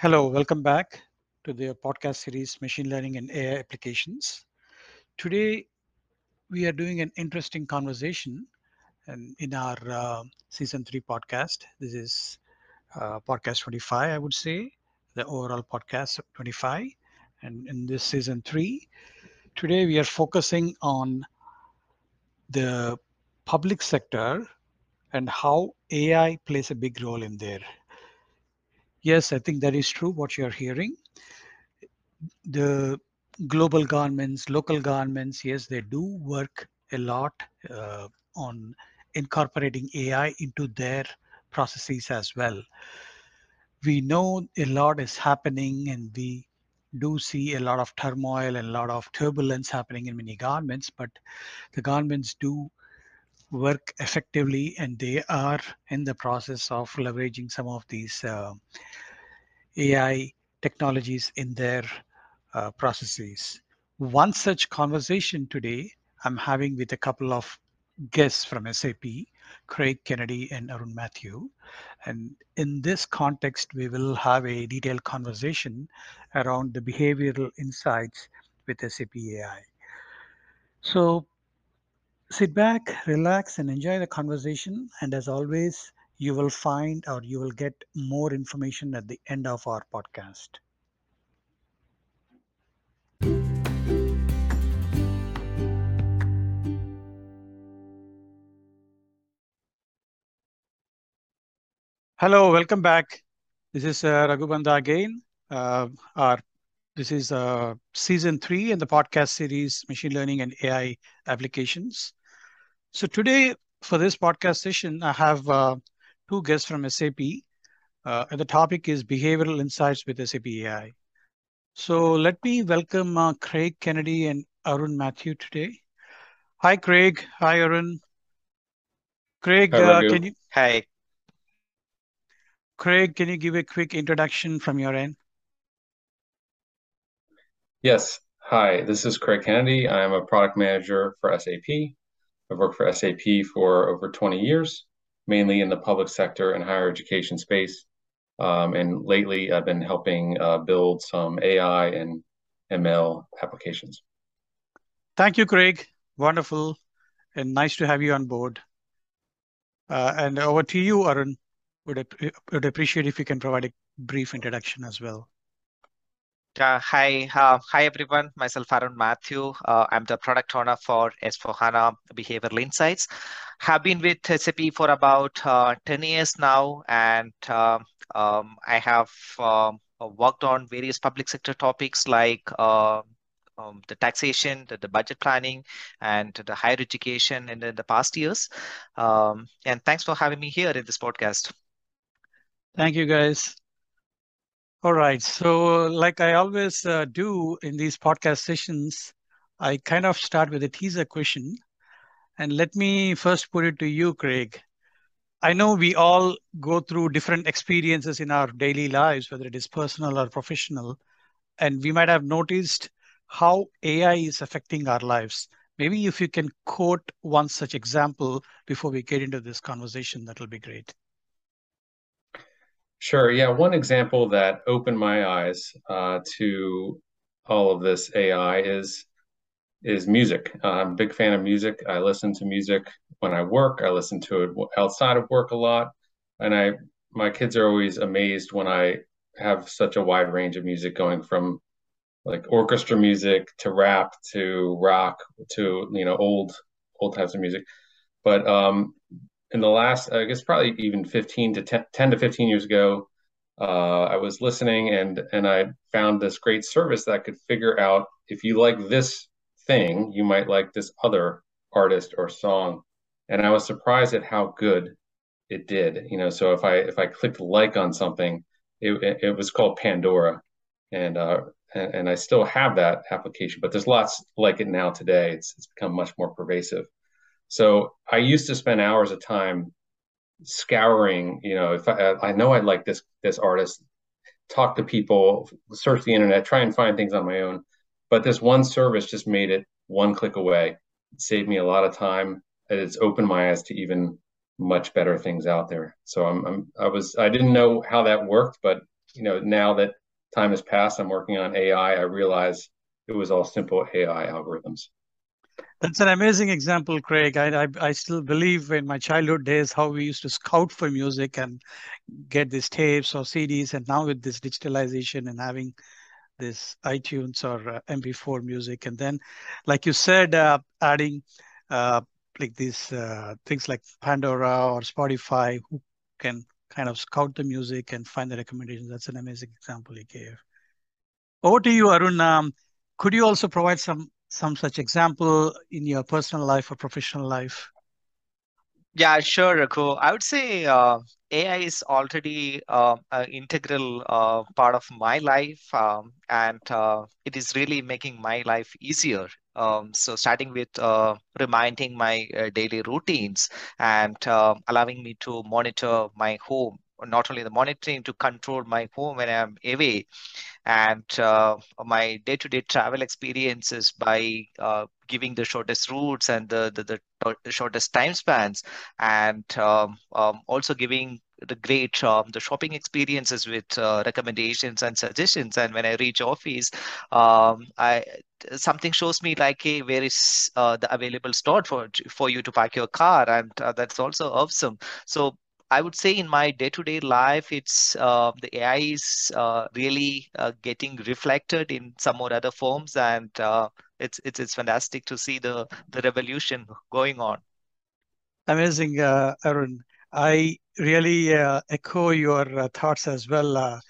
Hello, welcome back to the podcast series Machine Learning and AI Applications. Today, we are doing an interesting conversation in our uh, season three podcast. This is uh, podcast 25, I would say, the overall podcast 25. And in this season three, today we are focusing on the public sector and how AI plays a big role in there yes, I think that is true what you're hearing. The global governments, local governments, yes, they do work a lot uh, on incorporating AI into their processes as well. We know a lot is happening and we do see a lot of turmoil and a lot of turbulence happening in many governments, but the governments do work effectively and they are in the process of leveraging some of these uh, AI technologies in their uh, processes. One such conversation today I'm having with a couple of guests from SAP, Craig Kennedy and Arun Matthew. And in this context, we will have a detailed conversation around the behavioral insights with SAP AI. So sit back, relax, and enjoy the conversation. And as always, you will find or you will get more information at the end of our podcast. Hello, welcome back. This is uh, Raghubandha again. Uh, our this is uh, season three in the podcast series Machine Learning and AI Applications. So today for this podcast session, I have uh, two guests from SAP. Uh, and the topic is behavioral insights with SAP AI. So let me welcome uh, Craig Kennedy and Arun Matthew today. Hi, Craig. Hi, Arun. Craig, Hi, uh, can you? Hi. Craig, can you give a quick introduction from your end? Yes. Hi, this is Craig Kennedy. I'm a product manager for SAP. I've worked for SAP for over 20 years, mainly in the public sector and higher education space. Um, and lately, I've been helping uh, build some AI and ML applications. Thank you, Craig. Wonderful and nice to have you on board. Uh, and over to you, Arun. Would, would appreciate if you can provide a brief introduction as well. Uh, hi, uh, hi everyone. Myself, Arun Matthew. Uh, I'm the product owner for S4HANA Behavioral Insights. Have been with SAP for about uh, 10 years now, and uh, um, I have um, worked on various public sector topics like uh, um, the taxation, the, the, budget planning, and the higher education in the, in the past years. Um, and thanks for having me here in this podcast. Thank you, guys. All right. So, like I always uh, do in these podcast sessions, I kind of start with a teaser question. And let me first put it to you, Craig. I know we all go through different experiences in our daily lives, whether it is personal or professional, and we might have noticed how AI is affecting our lives. Maybe if you can quote one such example before we get into this conversation, that'll be great. Sure. Yeah. One example that opened my eyes uh, to all of this AI is is music. Uh, I'm a big fan of music. I listen to music when I work. I listen to it outside of work a lot, and I my kids are always amazed when I have such a wide range of music going from like orchestra music to rap to rock to you know old old types of music. But um, in the last, I guess probably even 15 to 10, 10 to 15 years ago, uh, I was listening and and I found this great service that could figure out if you like this thing, you might like this other artist or song. And I was surprised at how good it did. You know, so if I if I clicked like on something, it it, was called Pandora, and uh, and, and I still have that application, but there's lots like it now today. It's it's become much more pervasive. So I used to spend hours of time scouring. You know, if I, I know I like this this artist, talk to people, search the internet, try and find things on my own. But this one service just made it one click away. It saved me a lot of time. And it's opened my eyes to even much better things out there. So I'm, I'm I was I didn't know how that worked, but you know, now that time has passed, I'm working on AI. I realize it was all simple AI algorithms. That's an amazing example, Craig. I, I, I still believe in my childhood days how we used to scout for music and get these tapes or CDs, and now with this digitalization and having this iTunes or uh, MP4 music, and then, like you said, uh, adding uh, like these uh, things like Pandora or Spotify, who can kind of scout the music and find the recommendations. That's an amazing example you gave. Over to you, Arun. Um, could you also provide some some such example in your personal life or professional life? Yeah, sure, Raghu. I would say uh, AI is already uh, an integral uh, part of my life, um, and uh, it is really making my life easier. Um, so, starting with uh, reminding my uh, daily routines and allowing me to monitor my home not only the monitoring to control my home when I'm away and uh, my day-to-day travel experiences by uh, giving the shortest routes and the, the, the shortest time spans and um, um, also giving the great um, the shopping experiences with uh, recommendations and suggestions. And when i reach office um, i something shows me like hey where is uh, the available slot for for you to park your car? And uh, that's also awesome. So I would say in my day-to-day life, it's uh, the AI is uh, really uh, getting reflected in some or other forms, and uh, it's it's it's fantastic to see the the revolution going on. Amazing, uh, Arun. I really uh, echo your thoughts as well.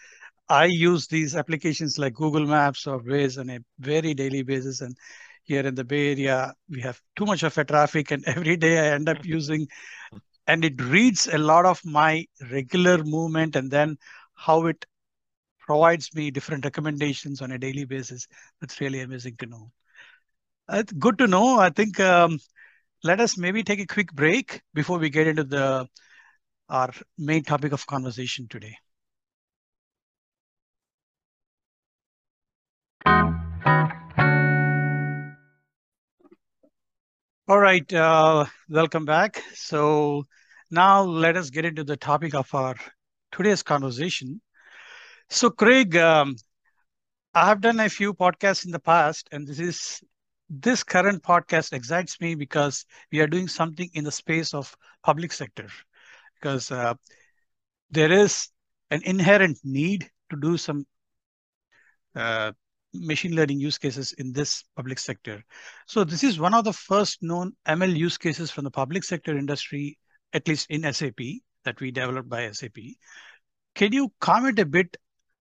I use these applications like Google Maps or Waze on a very daily basis, and here in the Bay Area, we have too much of a traffic, and every day I end up using and it reads a lot of my regular movement and then how it provides me different recommendations on a daily basis. That's really amazing to know. It's good to know. I think um, let us maybe take a quick break before we get into the our main topic of conversation today. All right, uh, welcome back. So now let us get into the topic of our today's conversation. So Craig, um, I have done a few podcasts in the past, and this is this current podcast excites me because we are doing something in the space of public sector, because uh, there is an inherent need to do some uh, machine learning use cases in this public sector. So this is one of the first known ML use cases from the public sector industry, at least in SAP, that we developed by SAP. Can you comment a bit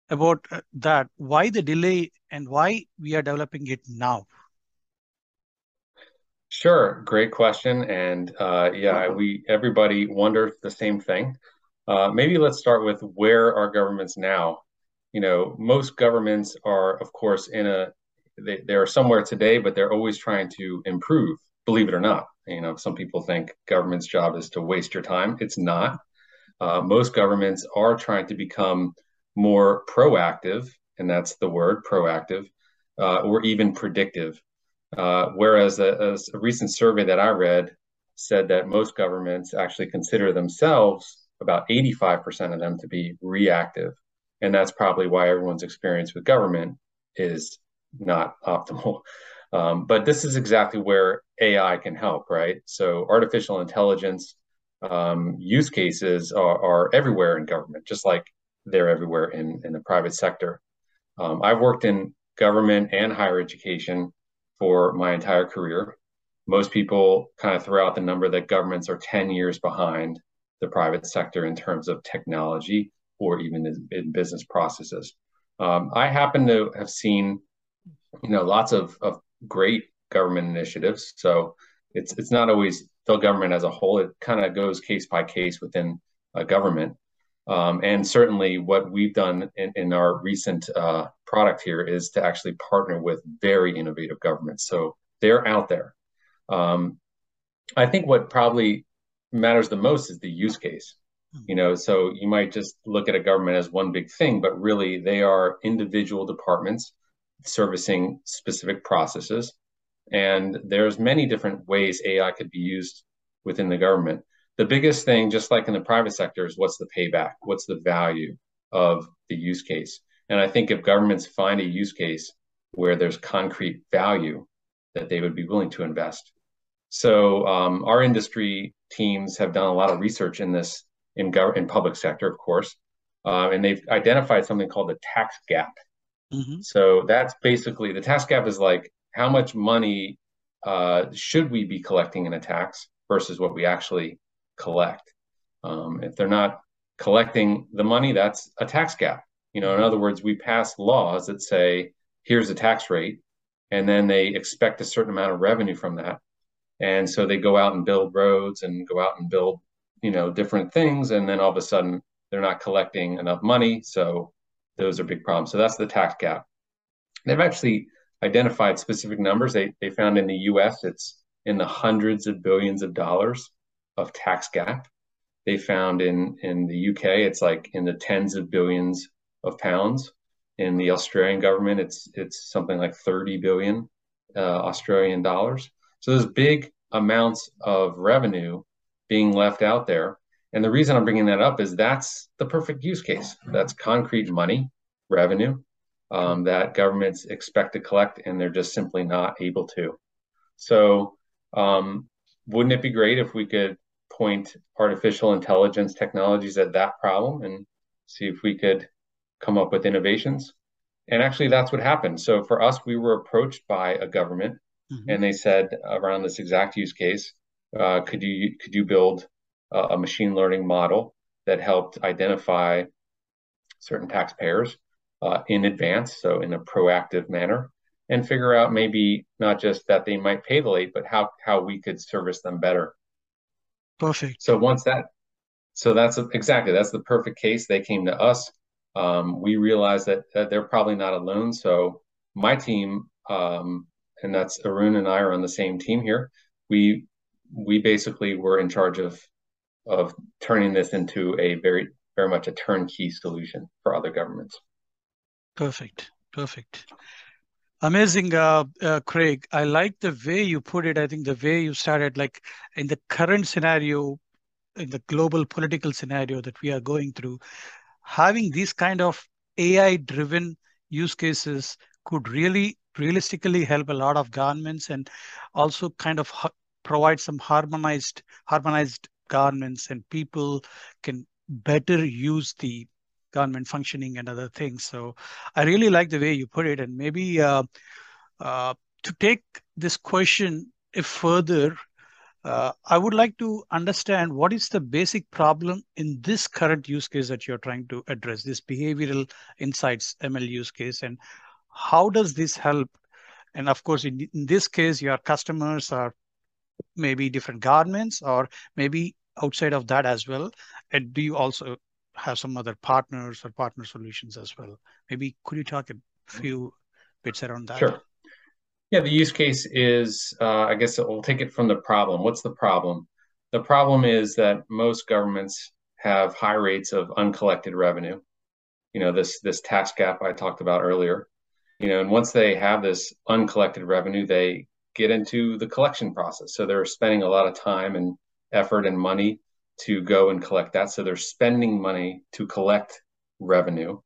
about uh, that? Why the delay and why we are developing it now? Sure, great question, and uh, yeah, we everybody wonders the same thing. Uh, maybe let's start with where are governments now you know, most governments are, of course, in a they, they are somewhere today, but they're always trying to improve. Believe it or not, you know, some people think government's job is to waste your time. It's not. Uh, most governments are trying to become more proactive, and that's the word, proactive, uh, or even predictive. Uh, whereas a, a, recent survey that I read said that most governments actually consider themselves, about 85% of them, to be reactive and that's probably why everyone's experience with government is not optimal. Um, but this is exactly where AI can help, right? So artificial intelligence um, use cases are, are, everywhere in government, just like they're everywhere in, in the private sector. Um, I've worked in government and higher education for my entire career. Most people kind of throw out the number that governments are 10 years behind the private sector in terms of technology or even in, in business processes. Um, I happen to have seen, you know, lots of, of great government initiatives. So it's it's not always the government as a whole. It kind of goes case by case within a government. Um, and certainly, what we've done in, in our recent uh, product here is to actually partner with very innovative governments. So they're out there. Um, I think what probably matters the most is the use case you know so you might just look at a government as one big thing but really they are individual departments servicing specific processes and there's many different ways ai could be used within the government the biggest thing just like in the private sector is what's the payback what's the value of the use case. And I think if governments find a use case where there's concrete value, that they would be willing to invest. So um, our industry teams have done a lot of research in this in government in public sector, of course, uh, and they've identified something called the tax gap. Mm-hmm. So that's basically the tax gap is like how much money uh, should we be collecting in a tax versus what we actually collect. Um, if they're not collecting the money, that's a tax gap. You know, in other words, we pass laws that say here's the tax rate, and then they expect a certain amount of revenue from that, and so they go out and build roads and go out and build you know different things, and then all of a sudden they're not collecting enough money, so those are big problems. So that's the tax gap. They've actually identified specific numbers. They they found in the U.S. it's in the hundreds of billions of dollars of tax gap. They found in in the UK it's like in the tens of billions of pounds. In the Australian government, it's it's something like 30 billion uh, Australian dollars. So there's big amounts of revenue being left out there. And the reason I'm bringing that up is that's the perfect use case. That's concrete money, revenue um, that governments expect to collect, and they're just simply not able to. So, um, wouldn't it be great if we could point artificial intelligence technologies at that problem and see if we could come up with innovations? And actually, that's what happened. So, for us, we were approached by a government, mm-hmm. and they said around this exact use case, uh, could you could you build a, a machine learning model that helped identify certain taxpayers uh, in advance, so in a proactive manner, and figure out maybe not just that they might pay the late, but how how we could service them better. Perfect. So once that, so that's a, exactly that's the perfect case. They came to us. Um, we realized that, that they're probably not alone. So my team, um, and that's Arun and I are on the same team here. We we basically were in charge of of turning this into a very very much a turnkey solution for other governments. Perfect. Perfect. Amazing, uh, uh, Craig. I like the way you put it. I think the way you started, like in the current scenario, in the global political scenario that we are going through, having these kind of AI-driven use cases could really realistically help a lot of governments and also kind of provide some harmonized harmonized governments and people can better use the government functioning and other things. So I really like the way you put it. And maybe uh, uh, to take this question further, uh, I would like to understand what is the basic problem in this current use case that you're trying to address, this behavioral insights ML use case, and how does this help? And of course, in, in this case, your customers are maybe different governments or maybe outside of that as well. And do you also have some other partners or partner solutions as well. Maybe could you talk a few bits around that? Sure. Yeah, the use case is, uh, I guess we'll take it from the problem. What's the problem? The problem is that most governments have high rates of uncollected revenue. You know, this this tax gap I talked about earlier. You know, and once they have this uncollected revenue, they get into the collection process. So they're spending a lot of time and effort and money to go and collect that. So they're spending money to collect revenue.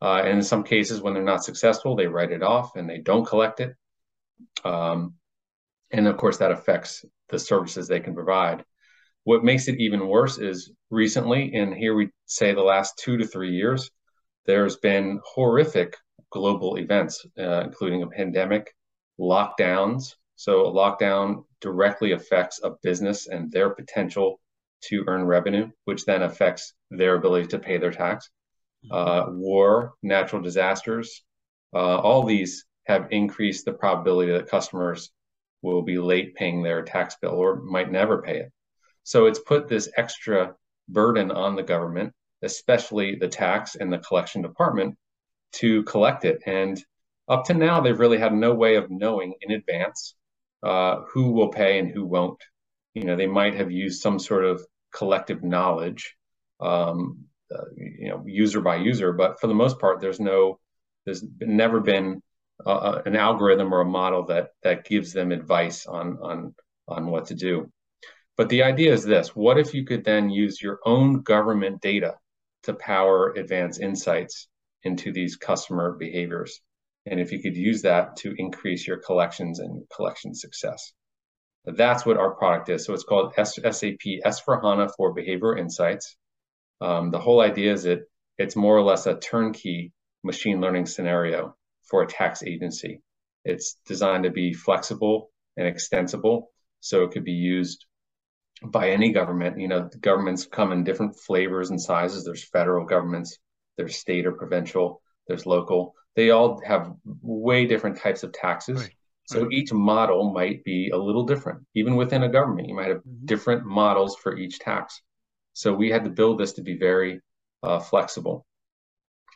Uh, and in some cases, when they're not successful, they write it off and they don't collect it. Um, and of course, that affects the services they can provide. What makes it even worse is recently, and here we say the last two to three years, there's been horrific global events, uh, including a pandemic, lockdowns. So a lockdown directly affects a business and their potential to earn revenue, which then affects their ability to pay their tax. Mm-hmm. Uh, war, natural disasters, uh, all these have increased the probability that customers will be late paying their tax bill or might never pay it. So it's put this extra burden on the government, especially the tax and the collection department, to collect it. And up to now, they've really had no way of knowing in advance uh, who will pay and who won't you know they might have used some sort of collective knowledge um, uh, you know user by user but for the most part there's no there's never been uh, uh, an algorithm or a model that that gives them advice on on on what to do but the idea is this what if you could then use your own government data to power advanced insights into these customer behaviors. And if you could use that to increase your collections and collection success. That's what our product is. So it's called SAP S4HANA for Behavioral Insights. Um, the whole idea is that it's more or less a turnkey machine learning scenario for a tax agency. It's designed to be flexible and extensible, so it could be used by any government. You know, governments come in different flavors and sizes. There's federal governments, there's state or provincial, there's local. They all have way different types of taxes. Right. So right. each model might be a little different. Even within a government, you might have mm-hmm. different models for each tax. So we had to build this to be very uh, flexible.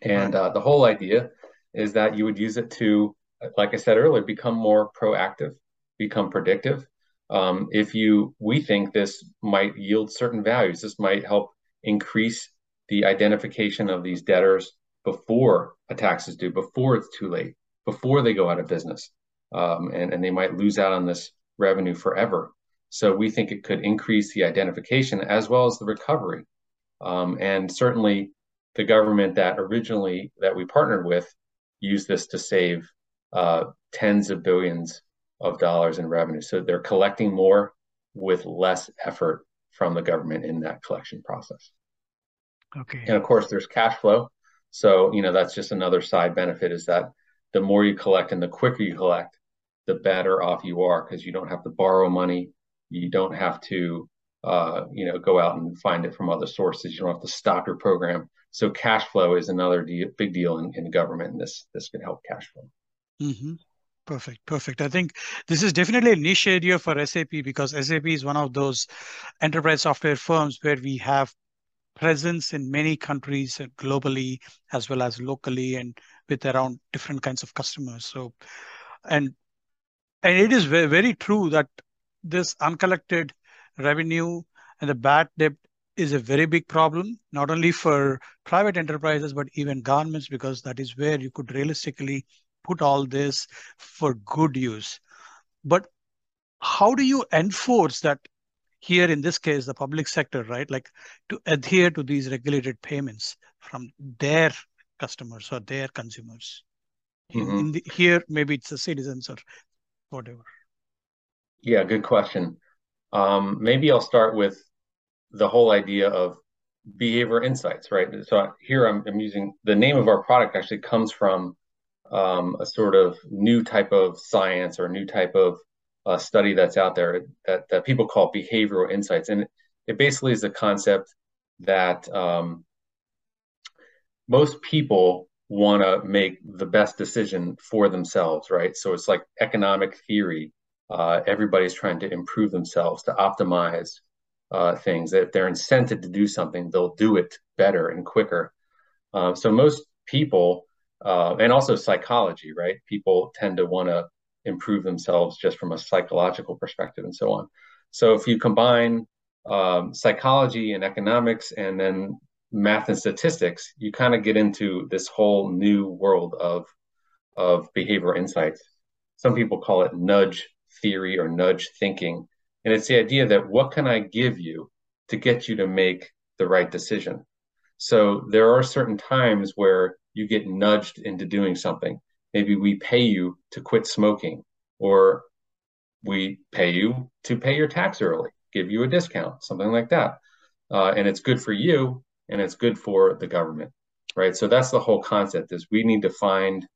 And uh, the whole idea is that you would use it to, like I said earlier, become more proactive, become predictive. Um, if you, we think this might yield certain values. This might help increase the identification of these debtors before a tax is due, before it's too late, before they go out of business, um, and and they might lose out on this revenue forever. So we think it could increase the identification as well as the recovery, um, and certainly the government that originally that we partnered with used this to save uh, tens of billions of dollars in revenue. So they're collecting more with less effort from the government in that collection process. Okay. And of course, there's cash flow. So you know that's just another side benefit is that the more you collect and the quicker you collect, the better off you are because you don't have to borrow money. You don't have to uh, you know go out and find it from other sources. You don't have to stop your program. So cash flow is another big deal in, in government, and this this can help cash flow. Mm-hmm. Perfect, perfect. I think this is definitely a niche area for SAP because SAP is one of those enterprise software firms where we have presence in many countries uh, globally as well as locally and with around different kinds of customers. So, and and it is very, very true that this uncollected revenue and the bad debt is a very big problem, not only for private enterprises, but even governments, because that is where you could realistically put all this for good use. But how do you enforce that here in this case, the public sector, right? Like to adhere to these regulated payments from their customers or their consumers. Mm-hmm. In the, here, maybe it's the citizens or whatever. Yeah, good question. Um, maybe I'll start with the whole idea of behavior insights, right? So here I'm, I'm using the name of our product actually comes from um, a sort of new type of science or new type of uh, study that's out there that, that people call behavioral insights. And it basically is a concept that um, most people want to make the best decision for themselves, right? So it's like economic theory. Uh, everybody's trying to improve themselves, to optimize uh, things. That if they're incented to do something, they'll do it better and quicker. Uh, so most people, uh, and also psychology, right? People tend to want to improve themselves just from a psychological perspective and so on. So if you combine um, psychology and economics and then math and statistics, you kind of get into this whole new world of of behavioral insights. Some people call it nudge theory or nudge thinking. And it's the idea that what can I give you to get you to make the right decision? So there are certain times where you get nudged into doing something. Maybe we pay you to quit smoking, or we pay you to pay your tax early, give you a discount, something like that. Uh, and it's good for you and it's good for the government, right? So that's the whole concept is we need to find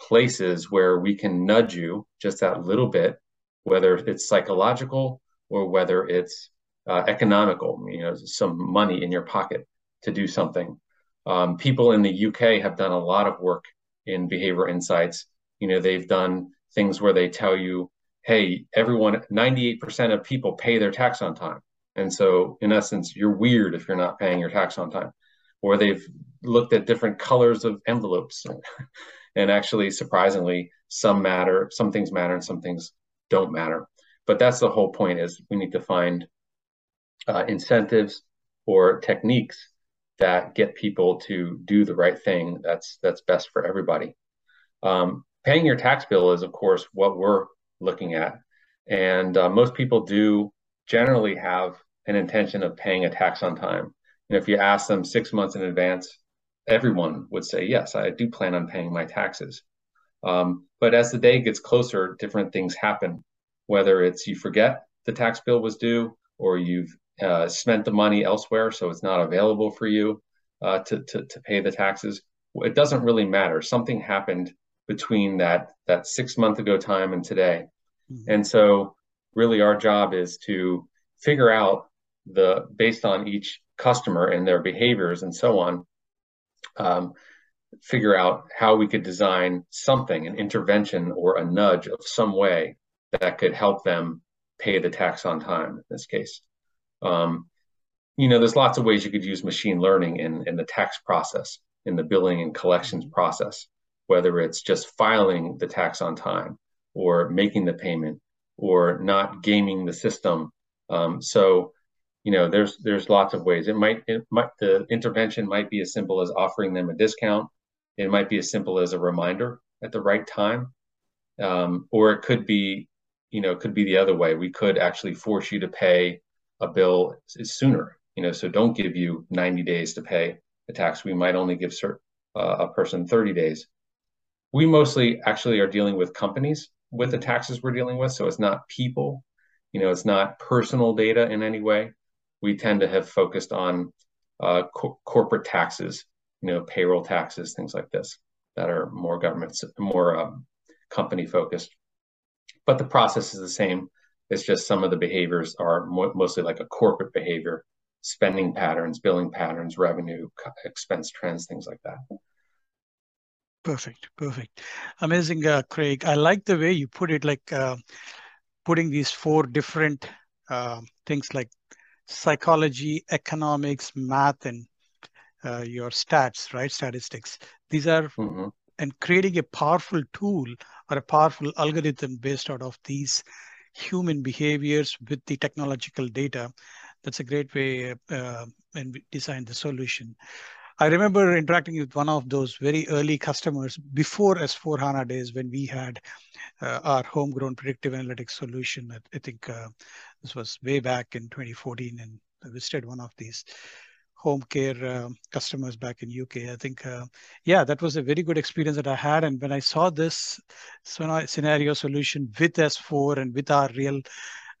places where we can nudge you just that little bit, whether it's psychological or whether it's uh, economical, you know, some money in your pocket to do something. Um, people in the UK have done a lot of work in behavior insights. You know, they've done things where they tell you, hey, everyone, 98% of people pay their tax on time. And so, in essence, you're weird if you're not paying your tax on time. Or they've looked at different colors of envelopes. and actually, surprisingly, some matter, some things matter, and some things don't matter. But that's the whole point is we need to find uh, incentives or techniques that get people to do the right thing that's that's best for everybody. Um, paying your tax bill is, of course, what we're looking at, and uh, most people do generally have an intention of paying a tax on time. know, if you ask them six months in advance, everyone would say, yes, I do plan on paying my taxes. Um, but as the day gets closer, different things happen, whether it's you forget the tax bill was due or you've uh, spent the money elsewhere, so it's not available for you uh, to, to, to pay the taxes. It doesn't really matter. Something happened between that that six month ago time and today, mm-hmm. and so really our job is to figure out the based on each customer and their behaviors and so on, um, figure out how we could design something, an intervention or a nudge of some way that could help them pay the tax on time in this case. Um, you know, there's lots of ways you could use machine learning in, in the tax process, in the billing and collections process, whether it's just filing the tax on time or making the payment or not gaming the system. Um, so, you know, there's there's lots of ways. It might it might the intervention might be as simple as offering them a discount. It might be as simple as a reminder at the right time, um, or it could be, you know, it could be the other way. We could actually force you to pay a bill is sooner. You know, so don't give you 90 days to pay the tax. We might only give cert, uh, a person 30 days. We mostly actually are dealing with companies with the taxes we're dealing with. So it's not people, you know, it's not personal data in any way. We tend to have focused on uh, co- corporate taxes, you know, payroll taxes, things like this that are more governments, more um, company focused. But the process is the same. It's just some of the behaviors are mo- mostly like a corporate behavior, spending patterns, billing patterns, revenue, expense trends, things like that. Perfect, perfect. Amazing, uh, Craig. I like the way you put it, like uh, putting these four different uh, things like psychology, economics, math, and uh, your stats, right? Statistics. These are, mm-hmm. and creating a powerful tool or a powerful algorithm based out of these human behaviors with the technological data. That's a great way uh, when we design the solution. I remember interacting with one of those very early customers before S4 HANA days when we had uh, our homegrown predictive analytics solution. I, I think uh, this was way back in 2014 and I visited one of these home care uh, customers back in UK. I think, uh, yeah, that was a very good experience that I had. And when I saw this scenario solution with S4 and with our real,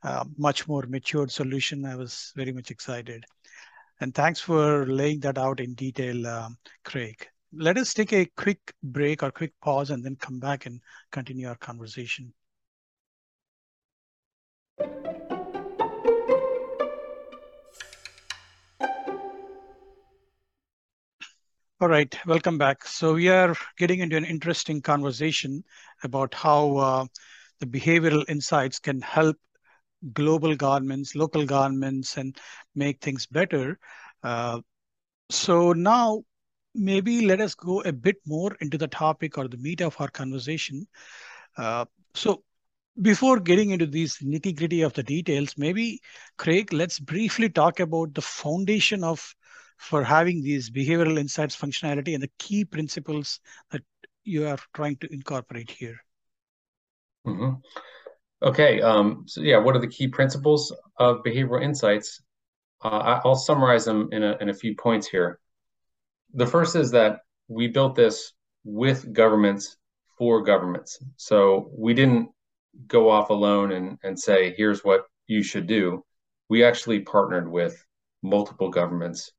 uh, much more matured solution, I was very much excited. And thanks for laying that out in detail, um, Craig. Let us take a quick break or quick pause and then come back and continue our conversation. All right, welcome back. So we are getting into an interesting conversation about how uh, the behavioral insights can help global governments, local governments, and make things better. Uh, so now maybe let us go a bit more into the topic or the meat of our conversation. Uh, so before getting into these nitty gritty of the details, maybe Craig, let's briefly talk about the foundation of for having these behavioral insights functionality and the key principles that you are trying to incorporate here. Mm -hmm. Okay, um, so yeah, what are the key principles of behavioral insights? Uh, I'll summarize them in a, in a few points here. The first is that we built this with governments for governments. So we didn't go off alone and, and say, here's what you should do. We actually partnered with multiple governments.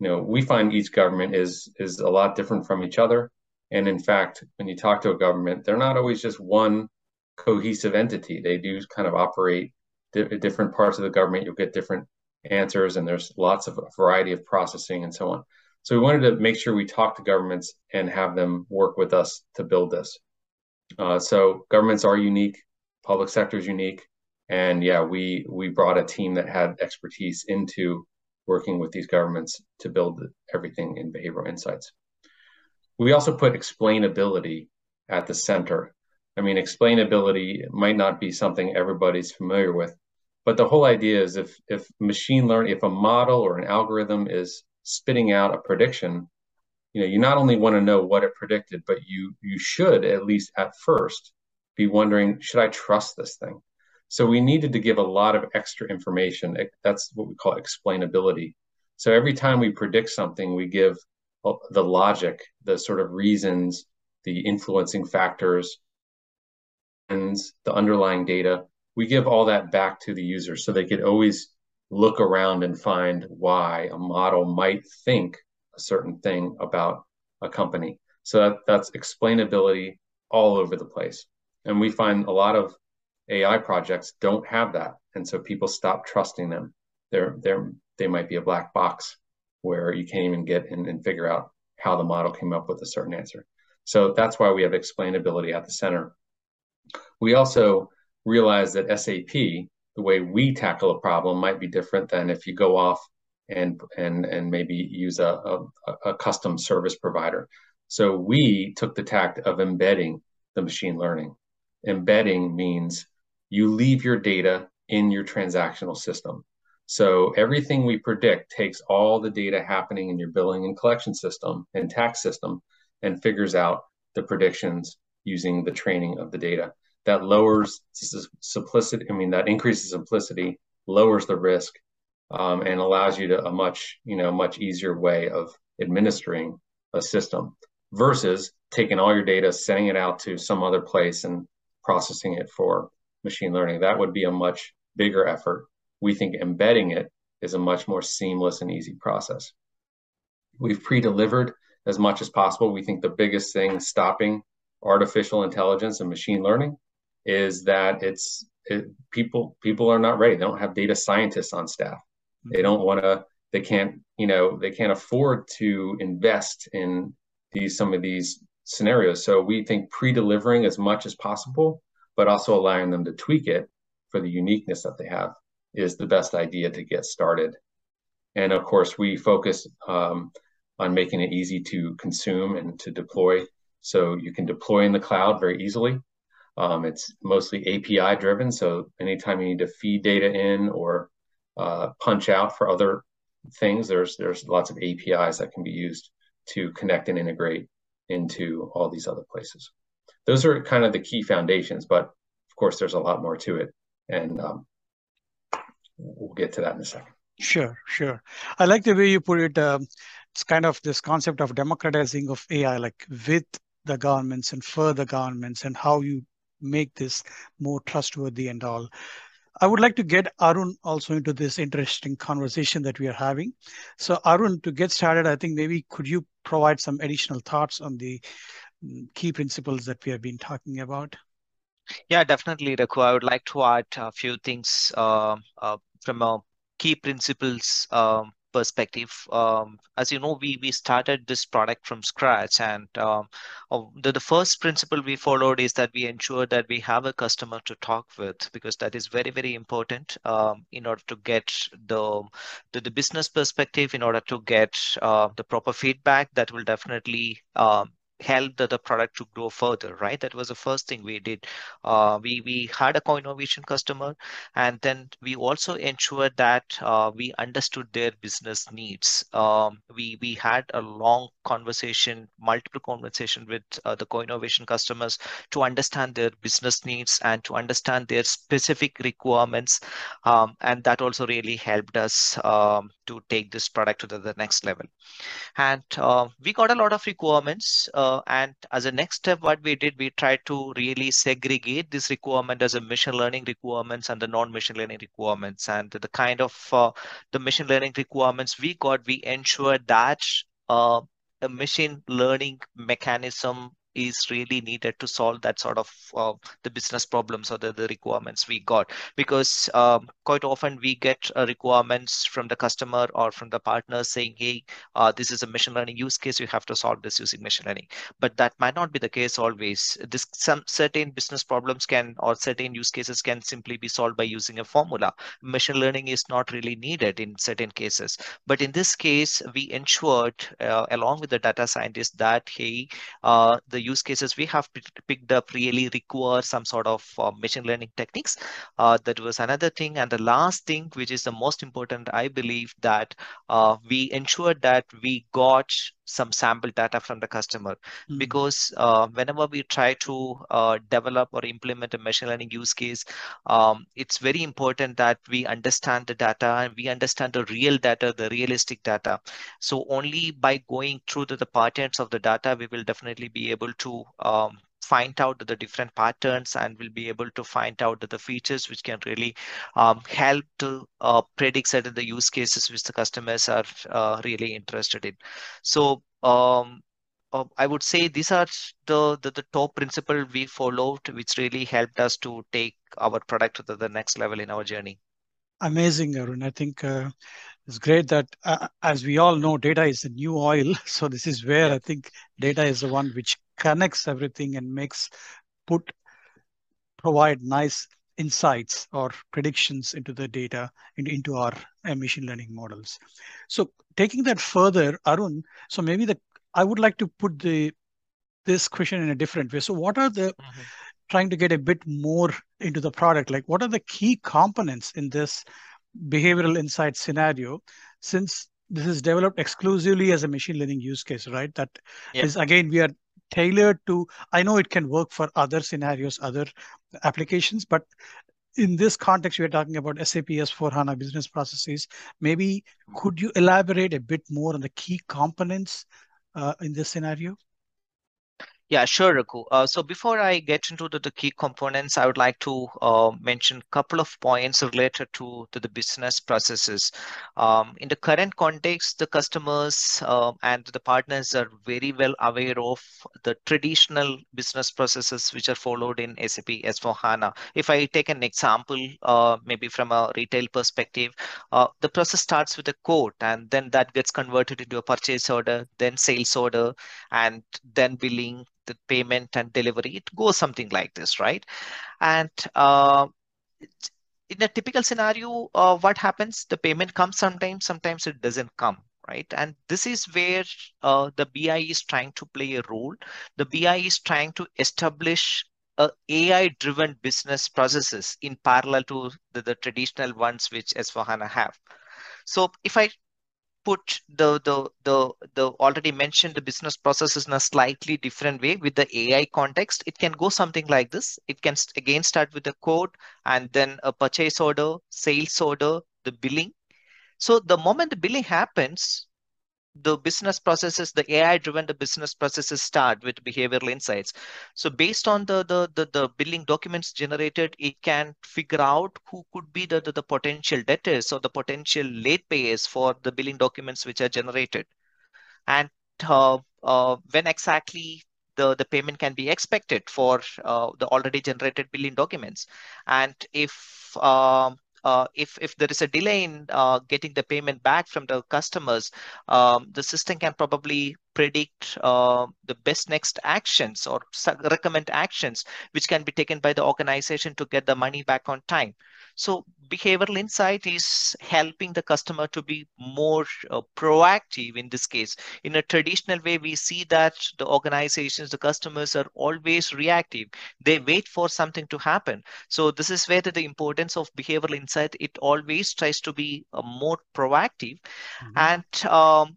You know, we find each government is is a lot different from each other. And in fact, when you talk to a government, they're not always just one cohesive entity. They do kind of operate di- different parts of the government. You'll get different answers, and there's lots of variety of processing and so on. So we wanted to make sure we talk to governments and have them work with us to build this. Uh, so governments are unique, public sector is unique, and yeah, we we brought a team that had expertise into working with these governments to build everything in behavioral insights. We also put explainability at the center I mean, explainability might not be something everybody's familiar with, but the whole idea is if if machine learning, if a model or an algorithm is spitting out a prediction, you know, you not only want to know what it predicted, but you you should at least at first be wondering, should I trust this thing? So we needed to give a lot of extra information. That's what we call explainability. So every time we predict something, we give uh, the logic, the sort of reasons, the influencing factors, and the underlying data. We give all that back to the user so they could always look around and find why a model might think a certain thing about a company. So that, that's explainability all over the place. And we find a lot of AI projects don't have that. And so people stop trusting them. They're, they're, they might be a black box where you can't even get in and figure out how the model came up with a certain answer. So that's why we have explainability at the center. We also realize that SAP, the way we tackle a problem might be different than if you go off and and and maybe use a, a, a custom service provider. So we took the tact of embedding the machine learning. Embedding means you leave your data in your transactional system. So everything we predict takes all the data happening in your billing and collection system and tax system and figures out the predictions using the training of the data. That lowers simplicity, I mean, that increases simplicity, lowers the risk, um, and allows you to a much, you know, much easier way of administering a system versus taking all your data, sending it out to some other place and processing it for machine learning. That would be a much bigger effort. We think embedding it is a much more seamless and easy process. We've pre-delivered as much as possible. We think the biggest thing stopping artificial intelligence and machine learning is that it's it, people people are not ready. They don't have data scientists on staff. They mm-hmm. don't want to. They can't. You know. They can't afford to invest in these some of these scenarios. So we think pre-delivering as much as possible, but also allowing them to tweak it for the uniqueness that they have is the best idea to get started. And of course, we focus um, on making it easy to consume and to deploy. So you can deploy in the cloud very easily. Um, it's mostly API driven. So anytime you need to feed data in or uh, punch out for other things, there's there's lots of APIs that can be used to connect and integrate into all these other places. Those are kind of the key foundations, but of course, there's a lot more to it, and um, we'll get to that in a second. Sure, sure. I like the way you put it. Um, it's kind of this concept of democratizing of AI, like with the governments and for the governments, and how you make this more trustworthy and all. I would like to get Arun also into this interesting conversation that we are having. So Arun, to get started, I think maybe could you provide some additional thoughts on the key principles that we have been talking about? Yeah, definitely, Raghu. I would like to add a few things uh, uh, from a key principles um, perspective. Um, as you know, we we started this product from scratch, and um, uh, the, the first principle we followed is that we ensure that we have a customer to talk with because that is very very important um, in order to get the, the, the business perspective, in order to get uh, the proper feedback that will definitely um, help the, the product to grow further, right? That was the first thing we did. Uh, we we had a co-innovation customer, and then we also ensured that uh, we understood their business needs. Um, we we had a long conversation, multiple conversation with uh, the co-innovation customers to understand their business needs and to understand their specific requirements, um, and that also really helped us um, to take this product to the, the next level. And uh, we got a lot of requirements. Uh, and as a next step, what we did, we tried to really segregate this requirement as a machine learning requirements and the non-machine learning requirements. And the kind of uh, the machine learning requirements we got, we ensured that uh, a machine learning mechanism is really needed to solve that sort of uh, the business problems or the, the requirements we got. Because um, quite often we get uh, requirements from the customer or from the partner saying hey uh, this is a machine learning use case. You have to solve this using machine learning. But that might not be the case always. This some certain business problems can or certain use cases can simply be solved by using a formula. Machine learning is not really needed in certain cases. But in this case we ensured uh, along with the data scientist that hey uh, the use cases we have picked up really require some sort of uh, machine learning techniques. Uh, that was another thing. And the last thing, which is the most important, I believe that uh, we ensured that we got some sample data from the customer mm-hmm. because uh, whenever we try to uh, develop or implement a machine learning use case um, it's very important that we understand the data and we understand the real data the realistic data so only by going through the, the patterns of the data we will definitely be able to um, find out the different patterns and we'll be able to find out the features which can really um, help to uh, predict certain the use cases which the customers are uh, really interested in. So um, uh, I would say these are the, the, the top principle we followed, which really helped us to take our product to the next level in our journey. Amazing, Arun. I think uh, it's great that, uh, as we all know, data is the new oil. So this is where. I think data is the one which connects everything and makes put provide nice insights or predictions into the data into, into our uh, machine learning models. So taking that further, Arun, so maybe the I would like to put the this question in a different way. So what are the mm-hmm. trying to get a bit more into the product? Like what are the key components in this behavioral insight scenario since this is developed exclusively as a machine learning use case, right? That yeah. is again, we are tailored to, I know it can work for other scenarios, other applications, but in this context, we are talking about SAP S4HANA business processes. Maybe could you elaborate a bit more on the key components uh, in this scenario? Yeah, sure, Raghu. Uh, so before I get into the, the key components, I would like to uh, mention a couple of points related to, to the business processes. Um, in the current context, the customers uh, and the partners are very well aware of the traditional business processes which are followed in SAP S4HANA. If I take an example, uh, maybe from a retail perspective, uh, the process starts with a quote and then that gets converted into a purchase order, then sales order, and then billing payment and delivery. It goes something like this, right? And uh, in a typical scenario, uh, what happens? The payment comes sometimes, sometimes it doesn't come, right? And this is where uh, the BI is trying to play a role. The BI is trying to establish a AI-driven business processes in parallel to the, the traditional ones which S4HANA have. So if I put the the the the already mentioned the business processes in a slightly different way with the AI context. It can go something like this. It can again start with the code and then a purchase order, sales order, the billing. So the moment the billing happens, the business processes, the AI driven the business processes start with behavioral insights. So based on the, the, the, the, billing documents generated, it can figure out who could be the, the, the potential debtors or the potential late payers for the billing documents which are generated. And uh, uh, when exactly the, the payment can be expected for uh, the already generated billing documents. And if um, uh, if if there is a delay in uh, getting the payment back from the customers, um, the system can probably predict uh, the best next actions or recommend actions which can be taken by the organization to get the money back on time. So behavioral insight is helping the customer to be more uh, proactive in this case. In a traditional way, we see that the organizations, the customers are always reactive. They wait for something to happen. So this is where the importance of behavioral insight, it always tries to be uh, more proactive. Mm-hmm. And um,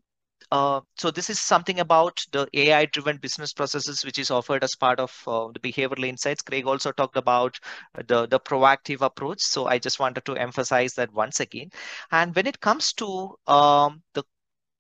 uh, so this is something about the AI-driven business processes, which is offered as part of uh, the behavioral insights. Craig also talked about the, the proactive approach. So I just wanted to emphasize that once again. And when it comes to um, the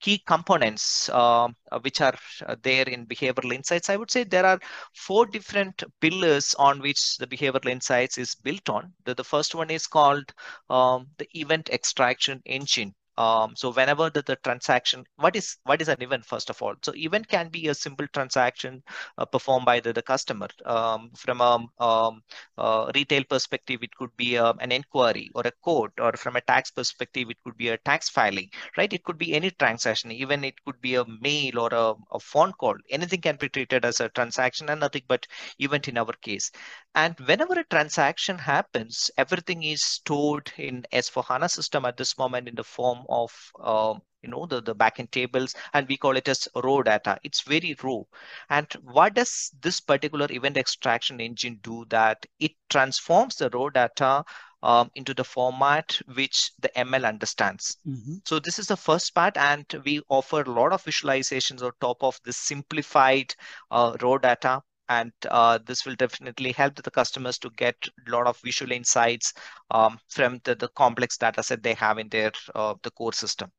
key components uh, which are uh, there in behavioral insights, I would say there are four different pillars on which the behavioral insights is built on. The, the first one is called um, the event extraction engine. Um, so whenever the, the transaction, what is what is an event first of all? So event can be a simple transaction uh, performed by the, the customer. Um, from a um, uh, retail perspective, it could be um, an inquiry or a quote, or from a tax perspective, it could be a tax filing, right? It could be any transaction, even it could be a mail or a, a phone call. Anything can be treated as a transaction and nothing but event in our case. And whenever a transaction happens, everything is stored in S4HANA system at this moment in the form of uh, you know the, the backend tables and we call it as raw data it's very raw and what does this particular event extraction engine do that it transforms the raw data um, into the format which the ML understands. Mm-hmm. So this is the first part, and we offer a lot of visualizations on top of this simplified uh, raw data. And uh, this will definitely help the customers to get a lot of visual insights um, from the, the complex data set they have in their uh, the core system.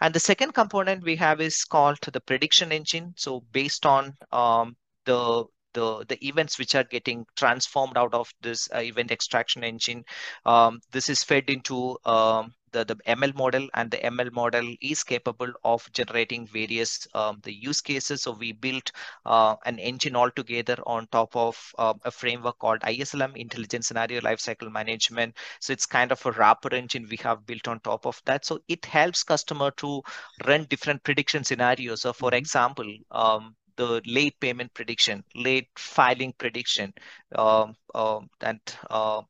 And the second component we have is called the prediction engine. So based on um, the the the events which are getting transformed out of this uh, event extraction engine, um, this is fed into um, the, the ML model and the ML model is capable of generating various um, the use cases. So we built uh, an engine altogether on top of uh, a framework called ISLM, Intelligent Scenario Lifecycle Management. So it's kind of a wrapper engine we have built on top of that. So it helps customer to run different prediction scenarios. So for mm-hmm. example, um, the late payment prediction, late filing prediction, um, uh, and uh,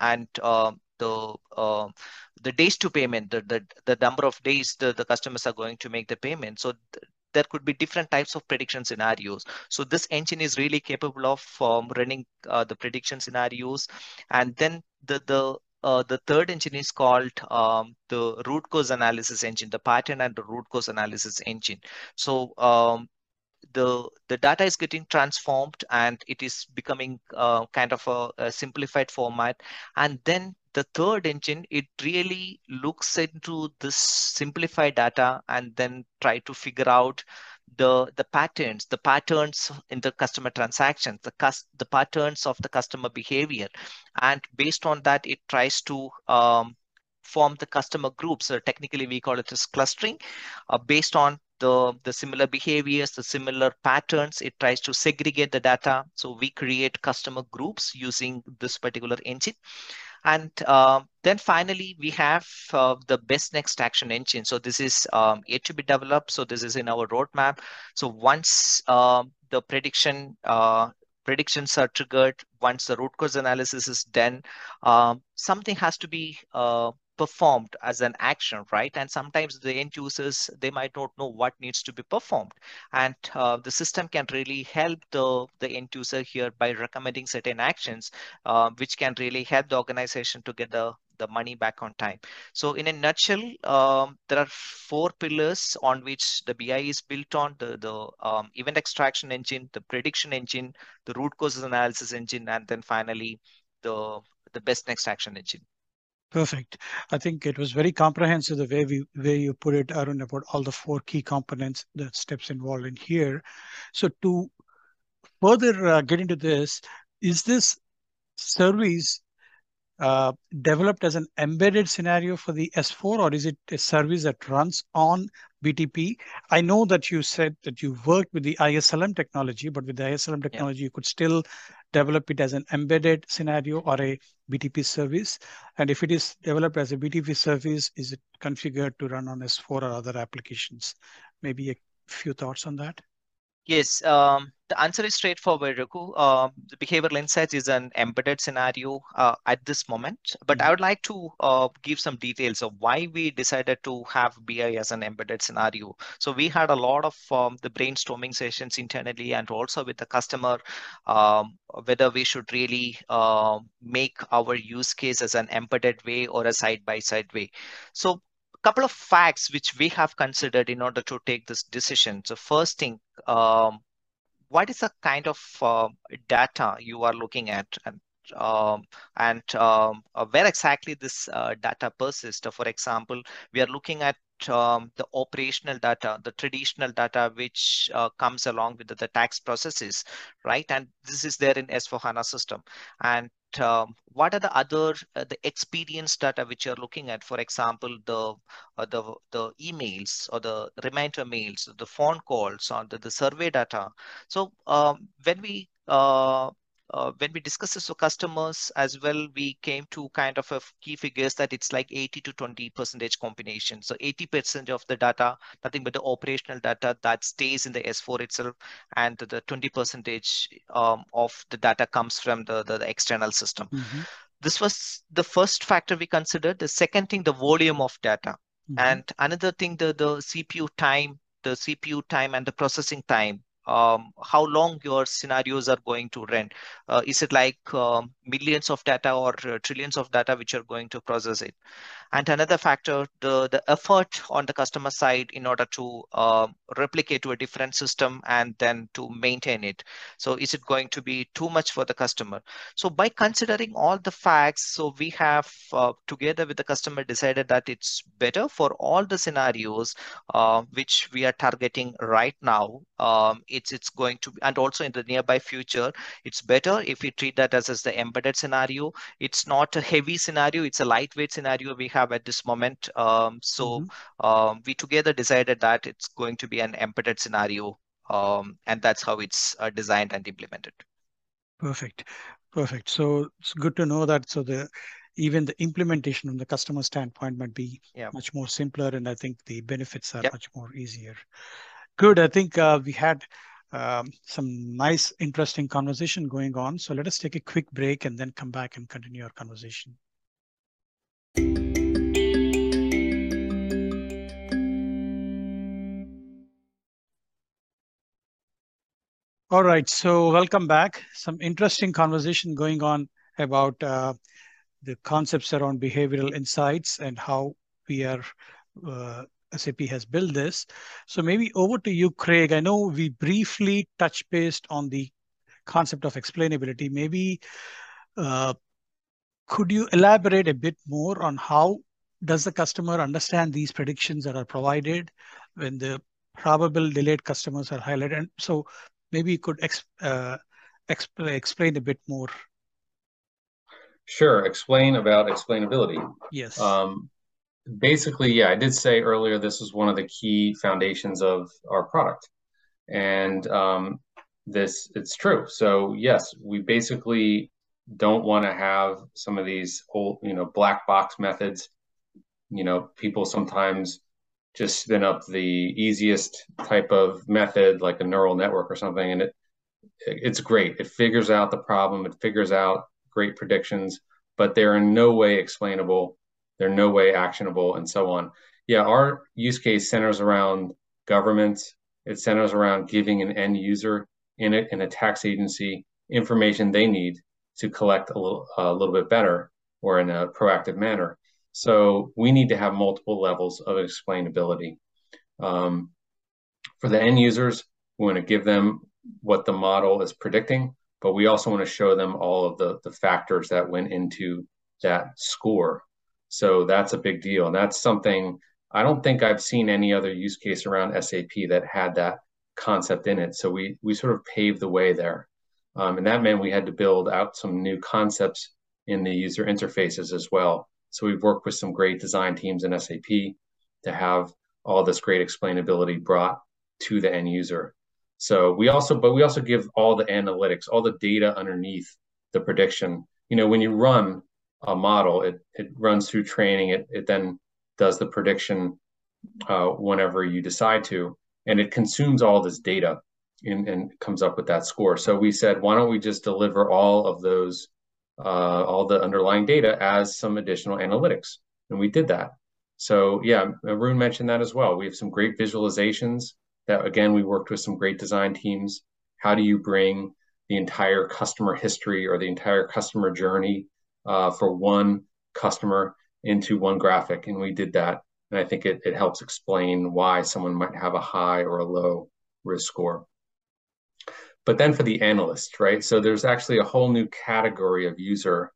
and uh, the uh, the days to payment, the, the the number of days the, the customers are going to make the payment. So th there could be different types of prediction scenarios. So this engine is really capable of um, running uh, the prediction scenarios, and then the the uh, the third engine is called um, the root cause analysis engine, the pattern and the root cause analysis engine. So um, the the data is getting transformed and it is becoming uh, kind of a, a, simplified format. And then the third engine it really looks into this simplified data and then try to figure out the the patterns the patterns in the customer transactions the cus- the patterns of the customer behavior. And based on that it tries to um, form the customer groups. So technically we call it as clustering uh, based on the, the similar behaviors, the similar patterns. It tries to segregate the data. So we create customer groups using this particular engine. And uh, then finally, we have uh, the best next action engine. So this is um, yet to be developed. So this is in our roadmap. So once uh, the prediction uh, predictions are triggered, once the root cause analysis is done, um, something has to be uh, performed as an action, right? And sometimes the end users, they might not know what needs to be performed. And uh, the system can really help the, the end user here by recommending certain actions, uh, which can really help the organization to get the, the money back on time. So in a nutshell, um, there are four pillars on which the BI is built on, the, the um, event extraction engine, the prediction engine, the root causes analysis engine, and then finally the, the best next action engine. Perfect. I think it was very comprehensive the way we way you put it, Arun, about all the four key components, the steps involved in here. So to further uh, get into this, is this service uh, developed as an embedded scenario for the S4, or is it a service that runs on BTP? I know that you said that you worked with the ISLM technology, but with the ISLM technology, yeah. you could still develop it as an embedded scenario or a BTP service. And if it is developed as a BTP service, is it configured to run on S4 or other applications? Maybe a few thoughts on that? Yes, um, the answer is straightforward, Raghu. Uh, the behavioral insights is an embedded scenario uh, at this moment, but mm-hmm. I would like to uh, give some details of why we decided to have BI as an embedded scenario. So we had a lot of um, the brainstorming sessions internally and also with the customer, um, whether we should really uh, make our use case as an embedded way or a side-by-side -side way. So couple of facts which we have considered in order to take this decision. So first thing, um, what is the kind of uh, data you are looking at and um, and um, uh, where exactly this uh, data persists. For example, we are looking at um, the operational data, the traditional data which uh, comes along with the, the, tax processes, right? And this is there in S4HANA system. And um, what are the other uh, the experience data which you're looking at? For example the uh, the the emails or the reminder mails the phone calls or the, the survey data. So um, when we uh, uh, when we discuss this with customers as well, we came to kind of a key figures that it's like 80 to 20 percentage combination. So 80% of the data, nothing but the operational data that stays in the S4 itself, and the 20 percentage um, of the data comes from the, the, the external system. Mm-hmm. This was the first factor we considered. The second thing, the volume of data Mm-hmm. And another thing, the, the CPU time, the CPU time and the processing time um, how long your scenarios are going to run. Uh, is it like um, millions of data or uh, trillions of data which are going to process it? And another factor, the, the effort on the customer side in order to uh, replicate to a different system and then to maintain it. So is it going to be too much for the customer? So by considering all the facts, so we have uh, together with the customer decided that it's better for all the scenarios uh, which we are targeting right now. Um, it's it's going to be, and also in the nearby future, it's better if we treat that as, as the embedded scenario. It's not a heavy scenario, it's a lightweight scenario we have at this moment. Um, so mm-hmm. um, we together decided that it's going to be an embedded scenario, um, and that's how it's uh, designed and implemented. Perfect, perfect. So it's good to know that. So the even the implementation from the customer standpoint might be yeah. much more simpler, and I think the benefits are yep. much more easier. Good. I think uh, we had um, some nice, interesting conversation going on. So let us take a quick break and then come back and continue our conversation. All right, so welcome back. Some interesting conversation going on about uh, the concepts around behavioral insights and how we are uh, SAP has built this. So maybe over to you, Craig. I know we briefly touched based on the concept of explainability. Maybe uh, could you elaborate a bit more on how does the customer understand these predictions that are provided when the probable delayed customers are highlighted? And so maybe you could ex, uh, exp- explain a bit more. Sure. Explain about explainability. Yes. Um, basically, yeah, I did say earlier this is one of the key foundations of our product, and um, this it's true. So yes, we basically don't want to have some of these old, you know, black box methods. You know, people sometimes just spin up the easiest type of method like a neural network or something and it it's great. It figures out the problem it figures out great predictions but they're in no way explainable they're no way actionable and so on. Yeah our use case centers around governments it centers around giving an end user in a, in a tax agency information they need to collect a little, a little bit better or in a proactive manner so we need to have multiple levels of explainability. Um, for the end users, we want to give them what the model is predicting, but we also want to show them all of the, the factors that went into that score. So that's a big deal. And that's something I don't think I've seen any other use case around SAP that had that concept in it. So we we sort of paved the way there. Um, and that meant we had to build out some new concepts in the user interfaces as well. So we've worked with some great design teams in SAP to have all this great explainability brought to the end user. So we also, but we also give all the analytics, all the data underneath the prediction. You know, when you run a model, it it runs through training. It it then does the prediction uh, whenever you decide to, and it consumes all this data and, and comes up with that score. So we said, why don't we just deliver all of those uh, all the underlying data as some additional analytics. And we did that. So yeah, Arun mentioned that as well. We have some great visualizations that again, we worked with some great design teams. How do you bring the entire customer history or the entire customer journey uh, for one customer into one graphic? And we did that. And I think it, it helps explain why someone might have a high or a low risk score but then for the analyst, right? So there's actually a whole new category of user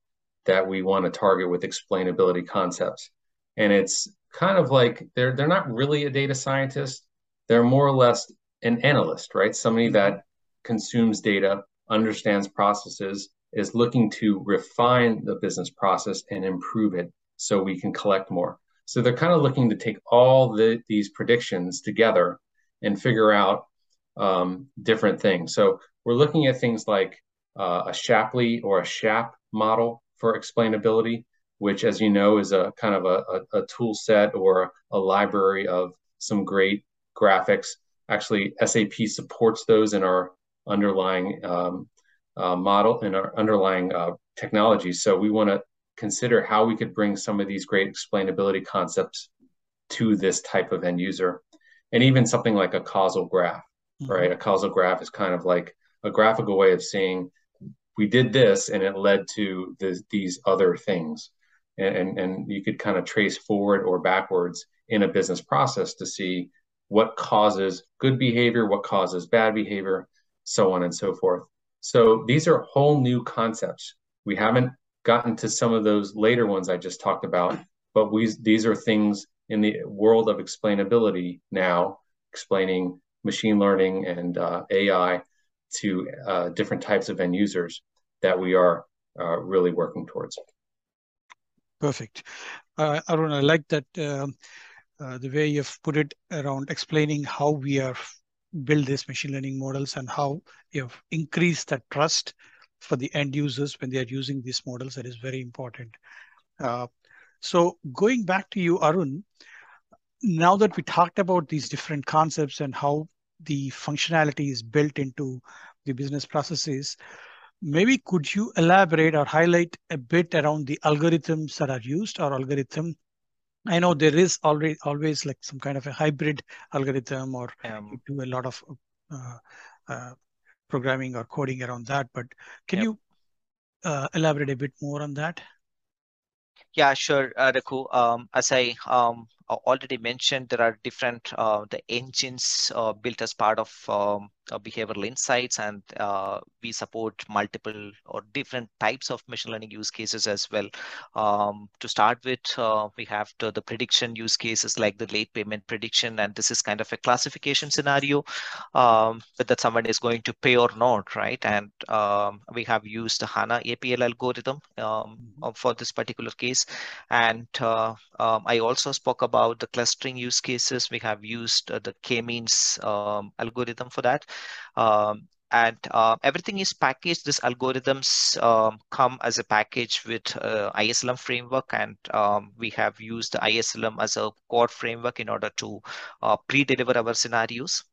that we want to target with explainability concepts. And it's kind of like they're they're not really a data scientist. They're more or less an analyst, right? Somebody mm-hmm. that consumes data, understands processes, is looking to refine the business process and improve it so we can collect more. So they're kind of looking to take all the, these predictions together and figure out um, different things. So we're looking at things like uh, a Shapley or a SHAP model for explainability, which, as you know, is a kind of a, a, a tool set or a library of some great graphics. Actually, SAP supports those in our underlying um, uh, model in our underlying uh, technology. So we want to consider how we could bring some of these great explainability concepts to this type of end user. And even something like a causal graph, mm-hmm. right? A causal graph is kind of like a graphical way of saying we did this and it led to this, these other things. And, and, and you could kind of trace forward or backwards in a business process to see what causes good behavior, what causes bad behavior, so on and so forth. So these are whole new concepts. We haven't gotten to some of those later ones I just talked about, but we these are things in the world of explainability now, explaining machine learning and uh, AI to uh, different types of end users that we are uh, really working towards. Perfect. Uh, Arun, I like that um, uh, the way you've put it around explaining how we are build these machine learning models and how you've increased that trust for the end users when they are using these models. That is very important. Uh, so going back to you, Arun, now that we talked about these different concepts and how the functionality is built into the business processes, maybe could you elaborate or highlight a bit around the algorithms that are used or algorithm I know there is already always like some kind of a hybrid algorithm or um, you do a lot of uh, uh, programming or coding around that, but can yep. you uh, elaborate a bit more on that? Yeah, sure, uh. Um, as I um, already mentioned, there are different uh, the engines uh, built as part of um, uh, behavioral insights, and uh, we support multiple or different types of machine learning use cases as well. Um, to start with, uh, we have the, the, prediction use cases like the late payment prediction, and this is kind of a classification scenario um, that someone is going to pay or not, right? And um, we have used the HANA APL algorithm um, mm-hmm. for this particular case, and uh, um, I also spoke about about the clustering use cases, we have used uh, the k-means um, algorithm for that. Um, and uh, everything is packaged. These algorithms um, come as a package with uh, ISLM framework, and um, we have used ISLM as a core framework in order to uh, pre-deliver our scenarios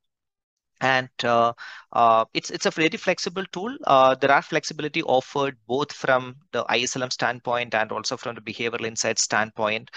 and uh, uh, it's it's a very flexible tool. Uh, there are flexibility offered both from the ISLM standpoint and also from the behavioral insight standpoint.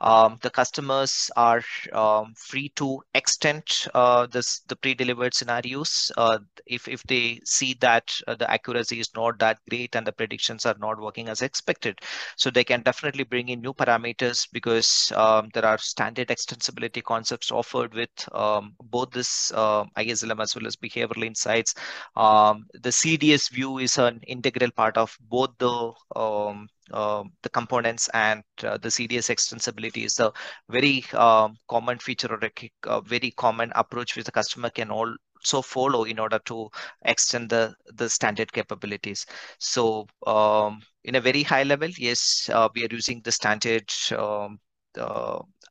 Um, the customers are um, free to extend uh, this the pre-delivered scenarios uh, if if they see that uh, the accuracy is not that great and the predictions are not working as expected. So they can definitely bring in new parameters because um, there are standard extensibility concepts offered with um, both this ISLM as well as behavioral insights. Um, the CDS view is an integral part of both the um, uh, the components and uh, the CDS extensibility is a very uh, common feature or a, very common approach which the customer can also follow in order to extend the the standard capabilities. So um, in a very high level, yes, uh, we are using the standard um,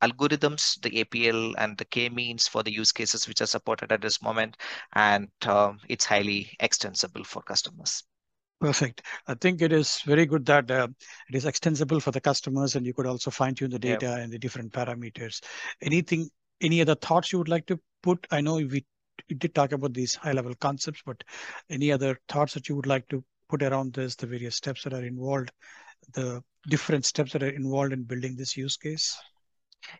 algorithms, the APL and the k-means for the use cases which are supported at this moment, and um, it's highly extensible for customers. Perfect. I think it is very good that uh, it is extensible for the customers, and you could also fine tune the data and the different parameters. Anything, any other thoughts you would like to put? I know we, we did talk about these high level concepts, but any other thoughts that you would like to put around this, the various steps that are involved, the different steps that are involved in building this use case?